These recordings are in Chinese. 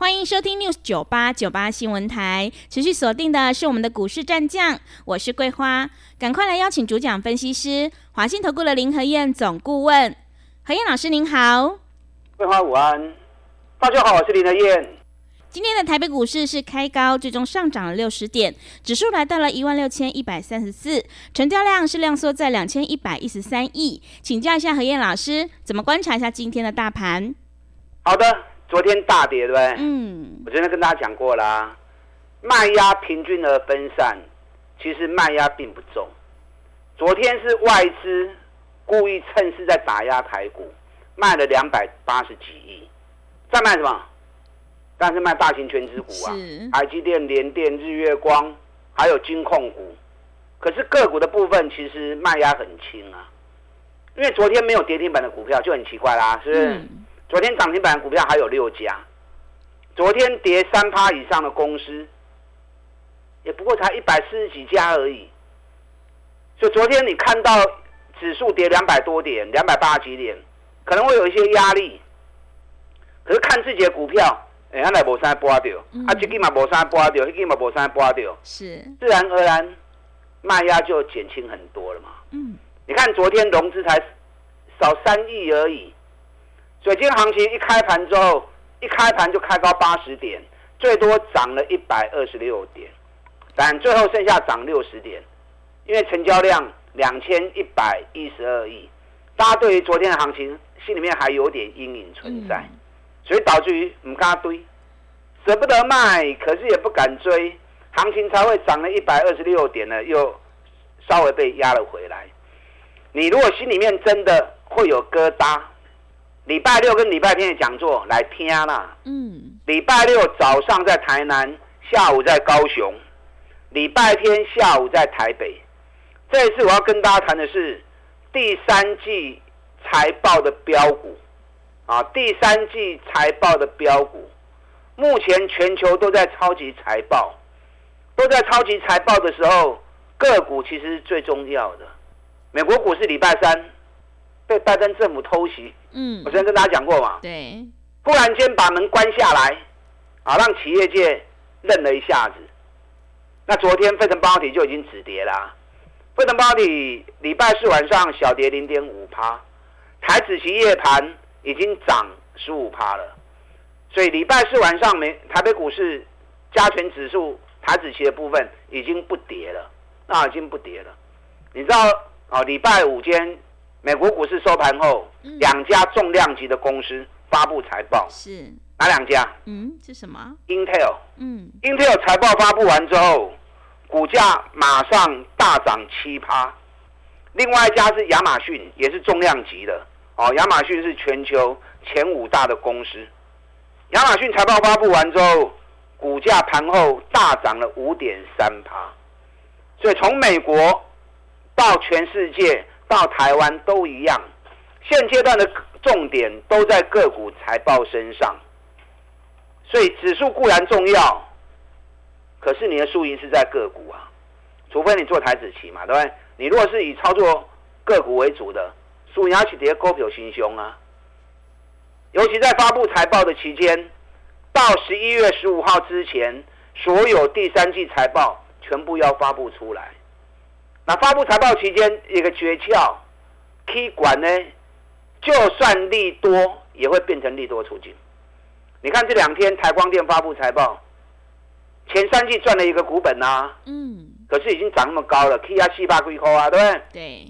欢迎收听 news 九八九八新闻台，持续锁定的是我们的股市战将，我是桂花，赶快来邀请主讲分析师华信投顾的林和燕总顾问，何燕老师您好，桂花午安，大家好，我是林和燕。今天的台北股市是开高，最终上涨了六十点，指数来到了一万六千一百三十四，成交量是量缩在两千一百一十三亿，请教一下何燕老师，怎么观察一下今天的大盘？好的。昨天大跌，对不对？嗯。我昨天跟大家讲过啦，卖压平均而分散，其实卖压并不重。昨天是外资故意趁势在打压台股，卖了两百八十几亿，在卖什么？但是卖大型全资股啊，台积电、联电、日月光，还有金控股。可是个股的部分其实卖压很轻啊，因为昨天没有跌停板的股票就很奇怪啦，是不是？昨天涨停板股票还有六家，昨天跌三趴以上的公司，也不过才一百四十几家而已。所以昨天你看到指数跌两百多点，两百八十几点，可能会有一些压力。可是看自己的股票，哎，阿来无啥波掉，啊，这个嘛无啥波掉，那个嘛无啥波掉，是自然而然卖压就减轻很多了嘛。嗯，你看昨天融资才少三亿而已。水晶行情一开盘之后，一开盘就开高八十点，最多涨了一百二十六点，但最后剩下涨六十点，因为成交量两千一百一十二亿，大家对于昨天的行情心里面还有点阴影存在，所以导致于唔敢堆，舍不得卖，可是也不敢追，行情才会涨了一百二十六点呢，又稍微被压了回来。你如果心里面真的会有疙瘩。礼拜六跟礼拜天的讲座来听啦。嗯，礼拜六早上在台南，下午在高雄，礼拜天下午在台北。这一次我要跟大家谈的是第三季财报的标股啊，第三季财报的标股，目前全球都在超级财报，都在超级财报的时候，个股其实是最重要的。美国股市礼拜三被拜登政府偷袭。嗯，我之前跟大家讲过嘛，对，忽然间把门关下来，啊，让企业界愣了一下子。那昨天费城半导体就已经止跌啦，费城半导体礼拜四晚上小跌零点五趴，台子期夜盘已经涨十五趴了，所以礼拜四晚上美台北股市加权指数台子期的部分已经不跌了，那已经不跌了。你知道啊，礼拜五间。美国股市收盘后，两家重量级的公司发布财报，是哪两家？嗯，是什么？Intel。嗯，Intel 财报发布完之后，股价马上大涨七趴。另外一家是亚马逊，也是重量级的哦。亚马逊是全球前五大的公司。亚马逊财报发布完之后，股价盘后大涨了五点三趴。所以从美国到全世界。到台湾都一样，现阶段的重点都在个股财报身上，所以指数固然重要，可是你的输赢是在个股啊，除非你做台子期嘛，对不对？你如果是以操作个股为主的，输赢要去跌股票心凶啊，尤其在发布财报的期间，到十一月十五号之前，所有第三季财报全部要发布出来。那发布财报期间一个诀窍，可以管呢，就算利多也会变成利多出境。你看这两天台光电发布财报，前三季赚了一个股本呐，嗯，可是已经涨那么高了，可以啊七八块啊，对不对？对。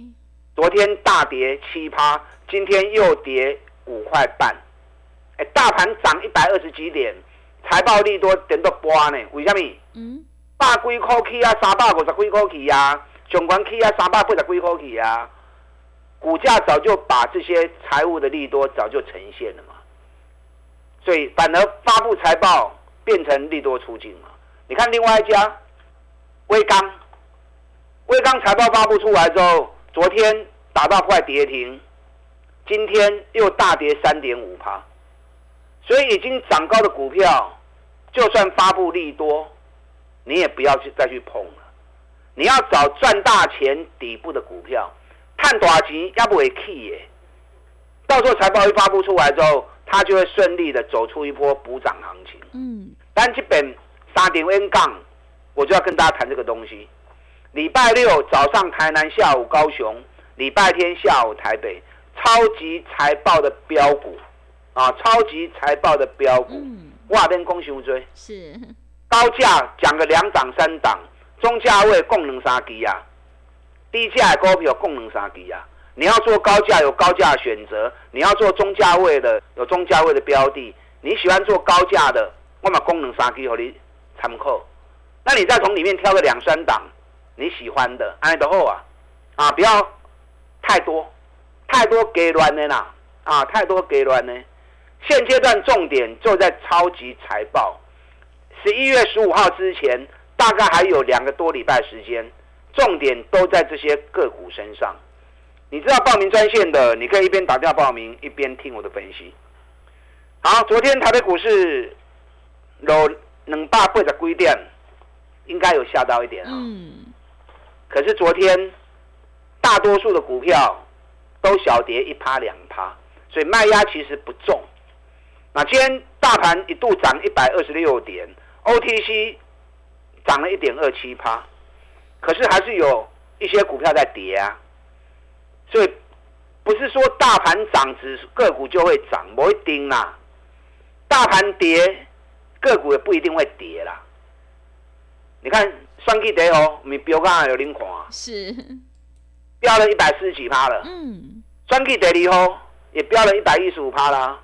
昨天大跌七趴，今天又跌五块半，哎，大盘涨一百二十几点，财报利多点到波呢？为什么？嗯，百几块起啊，三百五十几块起啊。总管 K 啊，三百八十几块起啊，股价早就把这些财务的利多早就呈现了嘛，所以反而发布财报变成利多出境嘛。你看另外一家，威刚，威刚财报发布出来之后，昨天打到快跌停，今天又大跌三点五趴，所以已经涨高的股票，就算发布利多，你也不要去再去碰。你要找赚大钱底部的股票，探短期要不会 key 耶。到时候财报一发布出来之后，它就会顺利的走出一波补涨行情。嗯，但这本三点 N 杠，我就要跟大家谈这个东西。礼拜六早上台南，下午高雄；礼拜天下午台北，超级财报的标股啊，超级财报的标股，哇，边恭喜追是高价讲个两档三档，中价位供能三基啊，低价的股票供能三基啊。你要做高价有高价选择，你要做中价位的有中价位的标的，你喜欢做高价的，我把功能三基和你参考，那你再从里面挑个两三档你喜欢的，安得后啊，啊不要太多，太多给乱的啦，啊太多给乱呢。现阶段重点就在超级财报，十一月十五号之前大概还有两个多礼拜时间，重点都在这些个股身上。你知道报名专线的，你可以一边打电话报名，一边听我的分析。好，昨天台北股市有两百八十几点，应该有吓到一点啊。嗯。可是昨天大多数的股票都小跌一趴两趴，所以卖压其实不重。那今天大盘一度涨一百二十六点，OTC 涨了一点二七趴，可是还是有一些股票在跌啊。所以不是说大盘涨，指个股就会涨，不一定啦。大盘跌，个股也不一定会跌啦。你看，双 K 跌哦，你标刚刚有领看，是飙了一百四十几趴了。嗯，双 K 跌以后也飙了一百一十五趴啦。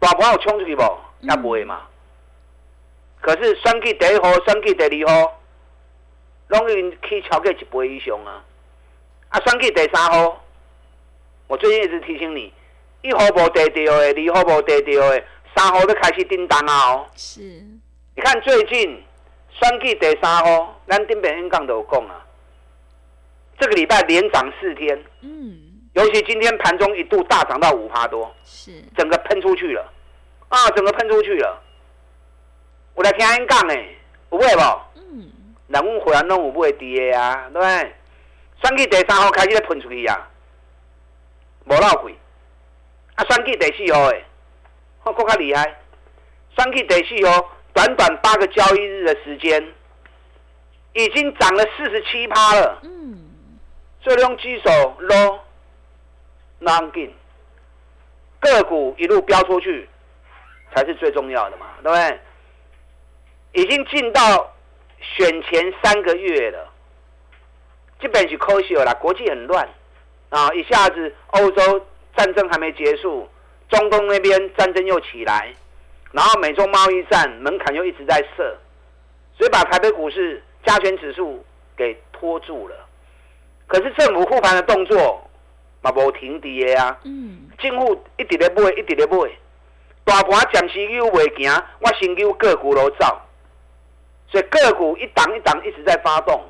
大盘有冲出去不？也不会嘛。可是双 K 跌后，双 K 跌以后，拢已经去超过一倍以上啊。啊，选去第三号，我最近一直提醒你，一号无跌掉的，二号无跌掉的，三号都开始叮当啊！哦，是。你看最近选去第三号，咱顶边刚都有讲啊，这个礼拜连涨四天，嗯，尤其今天盘中一度大涨到五趴多，是，整个喷出去了，啊，整个喷出去了。我来听人讲诶，有买无？嗯，人阮会员拢有买跌啊，对不对？选举第三号开始咧喷出去啊，无闹鬼。啊，选举第四号诶，哦，更较厉害。选举第四号，短短八个交易日的时间，已经涨了四十七趴了。嗯。所以用举手捞，难进。个股一路飙出去，才是最重要的嘛，对不对？已经进到选前三个月了。基本是科学了啦，国际很乱啊！一下子欧洲战争还没结束，中东那边战争又起来，然后美中贸易战门槛又一直在设，所以把台北股市加权指数给拖住了。可是政府护盘的动作嘛无停的啊，嗯，政府一直在买，一直在买，大盘暂时又未行，我先叫个股都走，所以个股一档一档一直在发动。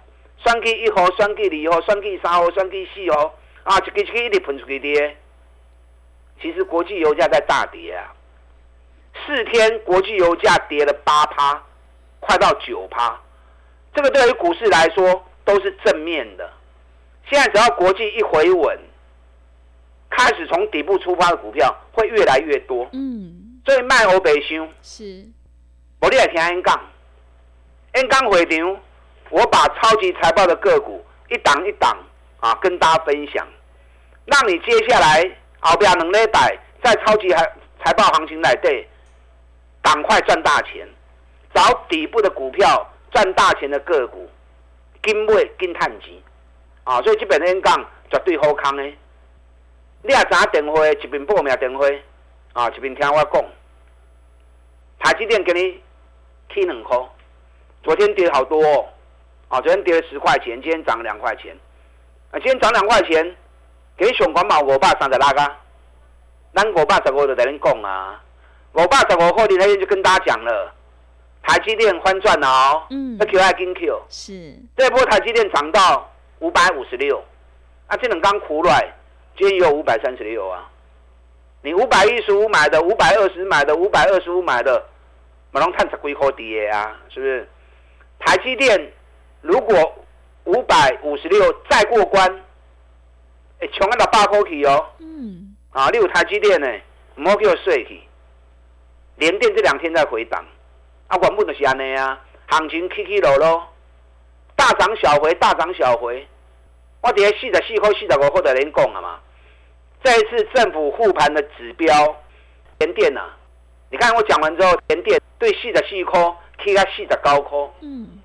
双 K 一号、双 K 二号、双 K 三号、双 K 四号，啊，一个一个一直喷出去跌。其实国际油价在大跌啊，四天国际油价跌了八趴，快到九趴。这个对于股市来说都是正面的。现在只要国际一回稳，开始从底部出发的股票会越来越多。嗯。所以卖欧北箱是，我你也听 N 杠，N 杠回场。我把超级财报的个股一档一档啊跟大家分享，让你接下来后边能礼拜在超级财财报行情来对，赶快赚大钱，找底部的股票赚大钱的个股，金买金探钱啊！所以这边演讲绝对好康的。你也打电话，一边报名电话啊，一边听我讲。台积电给你起两块，昨天跌好多。哦。啊，昨天跌了十块钱，今天涨两块钱。啊，今天涨两块钱，给熊管嘛我爸三十拉个，咱五百十五就在恁讲啊，我爸十五后你那天就跟大家讲了，台积电翻转了哦，嗯，要 Q 还跟 Q，是，这波台积电涨到五百五十六，啊，这两刚苦来，今天有五百三十六啊。你五百一十五买的，五百二十买的，五百二十五买的，马龙探十几块跌啊，是不是？台积电如果五百五十六再过关，哎，穷到八块起哦。嗯。啊，你有台积电呢，唔好叫我睡去。连电这两天在回档，啊，原本就是安尼啊，行情起起落落，大涨小回，大涨小回。我伫四十四块、四十五块的连讲啊嘛。这一次政府护盘的指标，联电呐，你看我讲完之后，联电对四十四块起到四十高块，嗯，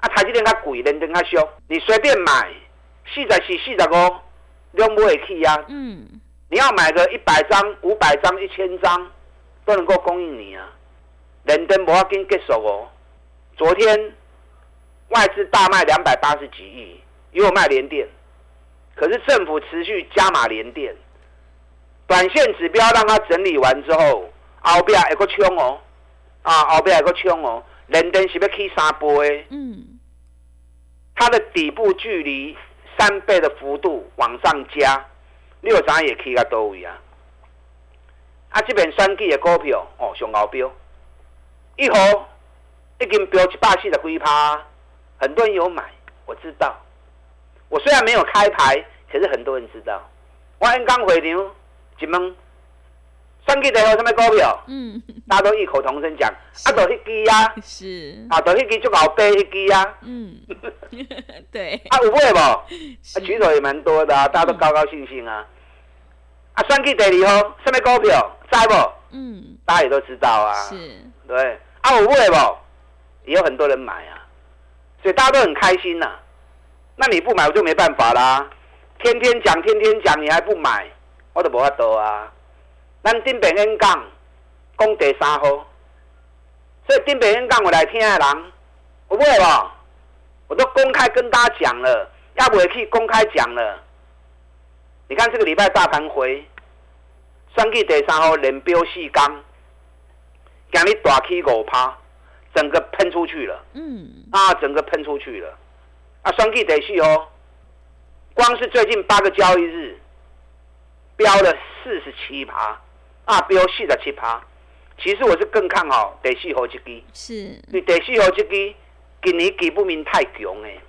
啊台积电较贵，联电较俗，你随便买四十四、四十五，都不会起啊，嗯，你要买个一百张、五百张、一千张，都能够供应你啊，联电无要紧结束哦，昨天外资大卖两百八十几亿，也有卖连电，可是政府持续加码连电。短线指标让它整理完之后，后边还个冲哦，啊，后边还个冲哦，连登是要起三倍，嗯，它的底部距离三倍的幅度往上加，六张也起到多位啊？啊，这边三 G 的股票哦，上高标，一号已经标一百四十几趴，很多人有买，我知道。我虽然没有开牌，可是很多人知道。我刚回流。一问，三 G 台号什么股票？嗯，大家都异口同声讲，啊，都迄支啊，是，啊，都迄支就老背迄支啊，嗯，对，啊，有买无？啊，举手也蛮多的啊，大家都高高兴兴啊。啊，三 G 第二号什么股票？知不？嗯，大家也都知道啊，是，对，啊，有买无？也有很多人买啊，所以大家都很开心呐。那你不买，我就没办法啦。天天讲，天天讲，你还不买？我都无法度啊！咱顶边演讲讲第三号，所以顶边演讲我来听的人，有买无？我都公开跟大家讲了，要不也公开讲了。你看这个礼拜大盘回，双季第三号连标四刚，今日大起五趴，整个喷出去了。嗯。啊，整个喷出去了。啊，双季第四号，光是最近八个交易日。标了四十七趴，啊，标四十七趴。其实我是更看好第四号这支，是，你第四号这支，今年基不明太强诶。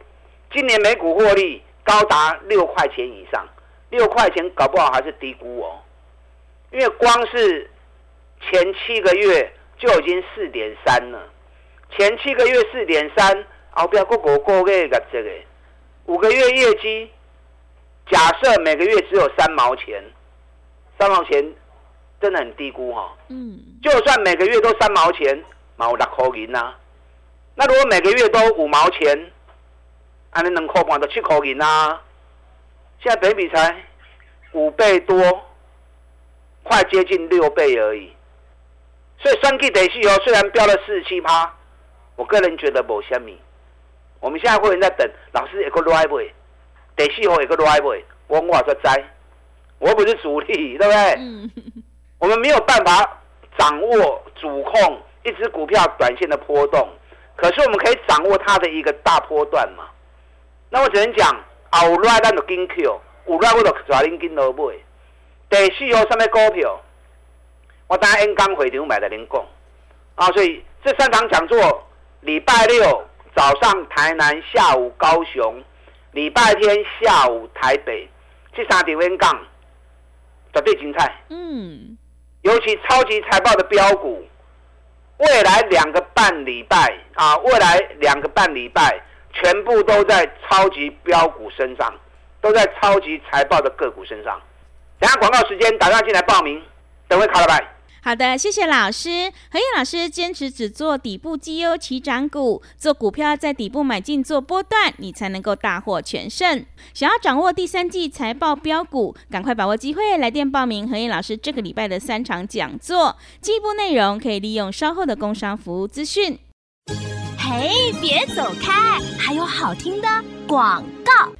今年每股获利高达六块钱以上，六块钱搞不好还是低估哦。因为光是前七个月就已经四点三了，前七个月四点三，后边个个个月个这个五个月业绩，假设每个月只有三毛钱。三毛钱真的很低估哈，嗯，就算每个月都三毛钱，毛六块银呐，那如果每个月都五毛钱，啊，你能扣半到七块银呐？现在北比才五倍多，快接近六倍而已。所以三 G 得系哦，虽然标了四十七趴，我个人觉得无虾米。我们现在会员在等，老师一个 drive，得系哦一个 drive，我我说摘。我不是主力，对不对？我们没有办法掌握主控一只股票短线的波动，可是我们可以掌握它的一个大波段嘛。那我只能讲，有赖咱就跟 Q，有赖我就抓紧跟落买。第四号什么股票？我等下 N 刚回流买的您讲啊，所以这三场讲座，礼拜六早上台南，下午高雄，礼拜天下午台北，这三场 N 杠。绝对精彩，嗯，尤其超级财报的标股，未来两个半礼拜啊，未来两个半礼拜全部都在超级标股身上，都在超级财报的个股身上。等下广告时间，打电话进来报名，等会卡了拜。好的，谢谢老师。何燕老师坚持只做底部绩优起涨股，做股票在底部买进做波段，你才能够大获全胜。想要掌握第三季财报标股，赶快把握机会，来电报名何燕老师这个礼拜的三场讲座。进一步内容可以利用稍后的工商服务资讯。嘿，别走开，还有好听的广告。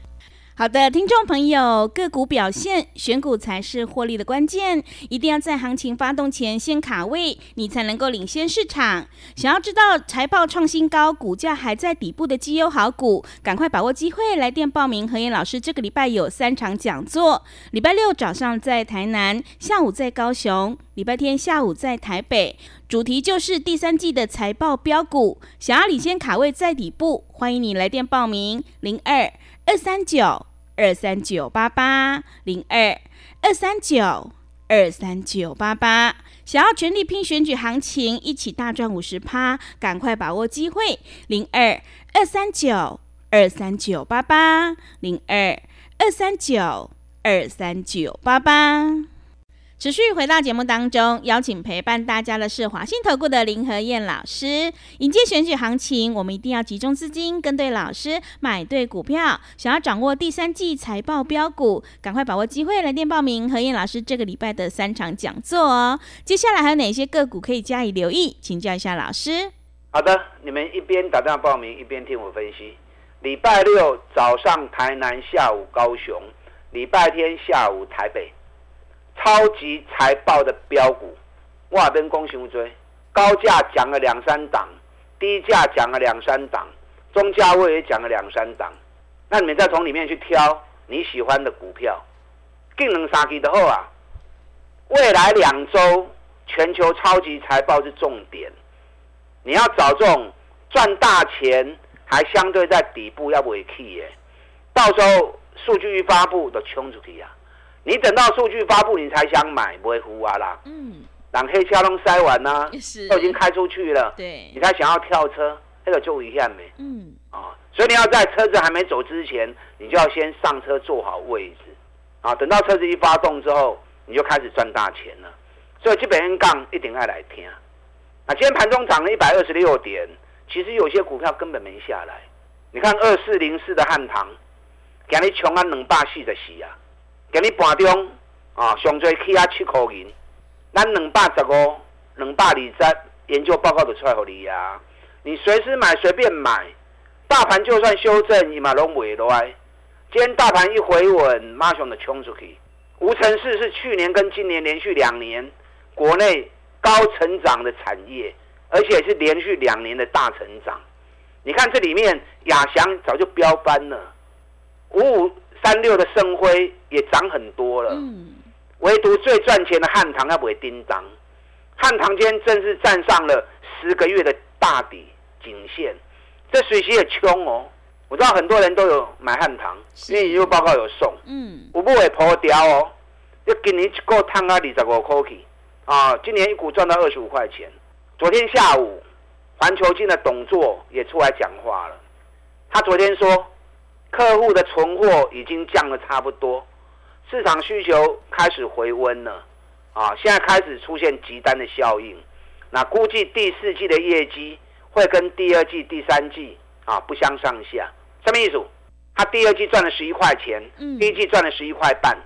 好的，听众朋友，个股表现选股才是获利的关键，一定要在行情发动前先卡位，你才能够领先市场。想要知道财报创新高、股价还在底部的绩优好股，赶快把握机会，来电报名。何燕老师这个礼拜有三场讲座，礼拜六早上在台南，下午在高雄，礼拜天下午在台北，主题就是第三季的财报标股。想要领先卡位在底部，欢迎你来电报名零二二三九。二三九八八零二二三九二三九八八，想要全力拼选举行情，一起大赚五十趴，赶快把握机会！零二二三九二三九八八零二二三九二三九八八。持续回到节目当中，邀请陪伴大家的是华信投顾的林和燕老师。迎接选举行情，我们一定要集中资金，跟对老师，买对股票。想要掌握第三季财报标股，赶快把握机会来电报名何燕老师这个礼拜的三场讲座哦。接下来还有哪些个股可以加以留意？请教一下老师。好的，你们一边打电话报名，一边听我分析。礼拜六早上台南，下午高雄；礼拜天下午台北。超级财报的标股，哇！跟恭喜追，高价讲了两三档，低价讲了两三档，中价位也讲了两三档。那你们再从里面去挑你喜欢的股票，更能杀鸡的后啊！未来两周全球超级财报是重点，你要找这种赚大钱还相对在底部要尾气耶，到时候数据一发布都冲出去啊！你等到数据发布，你才想买，不会糊啊啦。嗯，让黑车都塞完呢，都已经开出去了。对，你才想要跳车，那个就一样没。嗯，啊，所以你要在车子还没走之前，你就要先上车坐好位置，啊，等到车子一发动之后，你就开始赚大钱了。所以基本 N 杠一定爱来听。那今天盘中涨了一百二十六点，其实有些股票根本没下来。你看二四零四的汉唐，给你穷啊两百四十四啊。给你盘中啊，上最起啊七块银，咱两百十五、两百二十研究报告就出来给你啊。你随时买，随便买，大盘就算修正，你嘛拢袂落来。今天大盘一回稳，马上就冲出去。无尘室是去年跟今年连续两年国内高成长的产业，而且是连续两年的大成长。你看这里面亚翔早就飙翻了，五五。三六的盛辉也涨很多了，唯独最赚钱的汉唐要不会叮当，汉唐今天正式站上了十个月的大底颈线，这水席也穷哦。我知道很多人都有买汉唐，因为研究报告有送，嗯，我不会破掉哦。要今年一个探啊二十五块去啊，今年一股赚到二十五块钱。昨天下午，环球金的董座也出来讲话了，他昨天说。客户的存货已经降了差不多，市场需求开始回温了，啊，现在开始出现急单的效应，那估计第四季的业绩会跟第二季、第三季啊不相上下。什么意思？他第二季赚了十一块钱，第一季赚了十一块半，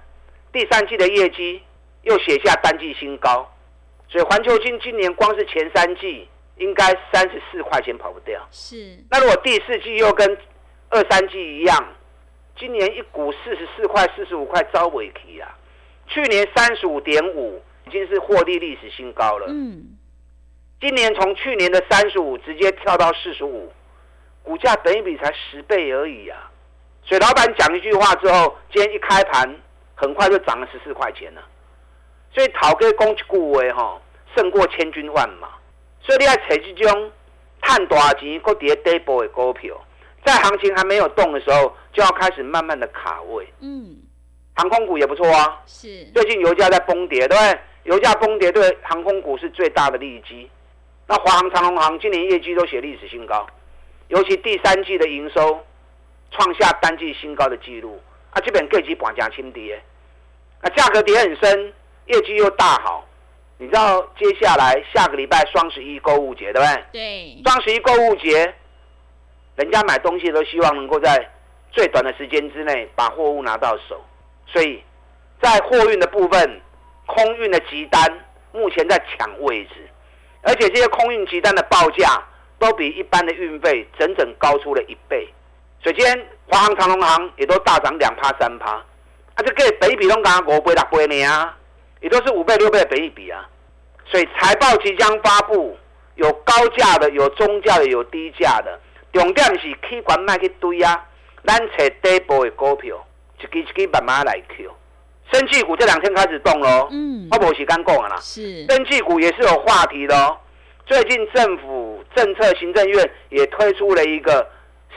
第三季的业绩又写下单季新高，所以环球金今年光是前三季应该三十四块钱跑不掉。是。那如果第四季又跟二三季一样，今年一股四十四块、四十五块招尾期啊！去年三十五点五已经是获利历史新高了。嗯，今年从去年的三十五直接跳到四十五，股价等一比才十倍而已啊！所以老板讲一句话之后，今天一开盘很快就涨了十四块钱了。所以讨个攻击股位哈，胜过千军万马。所以你要找这种赚大钱、搁跌底部的股票。在行情还没有动的时候，就要开始慢慢的卡位。嗯，航空股也不错啊。是。最近油价在崩跌，对不对？油价崩跌对航空股是最大的利基。那华航、长龙航今年业绩都写历史新高，尤其第三季的营收创下单季新高的记录。啊，基本各级板价轻跌，那价格跌很深，业绩又大好。你知道接下来下个礼拜双十一购物节，对不对？对。双十一购物节。人家买东西都希望能够在最短的时间之内把货物拿到手，所以在货运的部分，空运的急单目前在抢位置，而且这些空运急单的报价都比一般的运费整整高出了一倍。首先，华航、长隆航也都大涨两趴三趴，啊，这个北比都刚五倍六倍呢啊，也都是五倍六倍的北比啊，所以财报即将发布，有高价的，有中价的，有低价的，重点是去管卖去堆啊，咱找底部的股票，一支一支慢慢来 Q。生技股这两天开始动喽，嗯，我无时间讲啊啦，是，生技股也是有话题的哦。最近政府政策行政院也推出了一个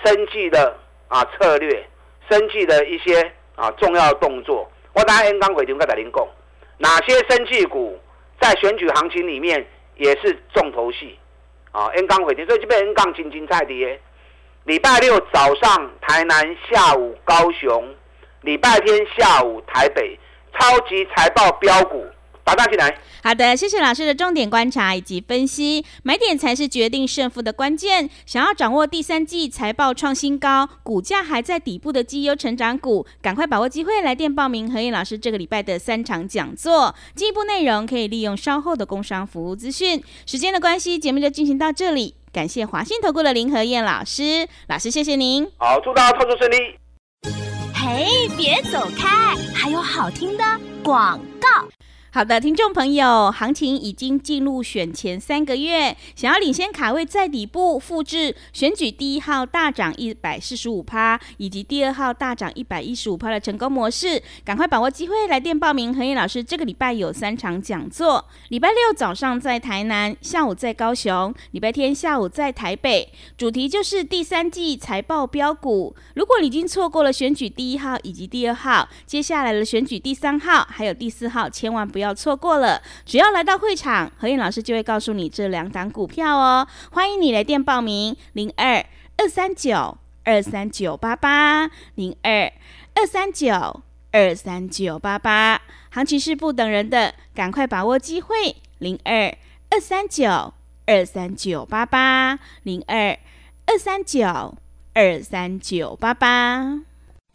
生计的啊策略，生计的一些啊重要动作。我等下 N 刚回听跟大林讲，哪些生计股在选举行情里面也是重头戏啊？N 杠回跌，所以这边 N 杠金金菜跌。礼拜六早上台南，下午高雄，礼拜天下午台北，超级财报标股。打大进来。好的，谢谢老师的重点观察以及分析，买点才是决定胜负的关键。想要掌握第三季财报创新高、股价还在底部的绩优成长股，赶快把握机会来电报名何燕老师这个礼拜的三场讲座。进一步内容可以利用稍后的工商服务资讯。时间的关系，节目就进行到这里。感谢华信投顾的林何燕老师，老师谢谢您。好，祝大家操作顺利。嘿，别走开，还有好听的广告。好的，听众朋友，行情已经进入选前三个月，想要领先卡位在底部，复制选举第一号大涨一百四十五趴，以及第二号大涨一百一十五趴的成功模式，赶快把握机会来电报名。何燕老师这个礼拜有三场讲座，礼拜六早上在台南，下午在高雄，礼拜天下午在台北，主题就是第三季财报标股。如果你已经错过了选举第一号以及第二号，接下来的选举第三号还有第四号，千万不要。要错过了，只要来到会场，何燕老师就会告诉你这两档股票哦。欢迎你来电报名：零二二三九二三九八八零二二三九二三九八八。行情是不等人的，赶快把握机会：零二二三九二三九八八零二二三九二三九八八。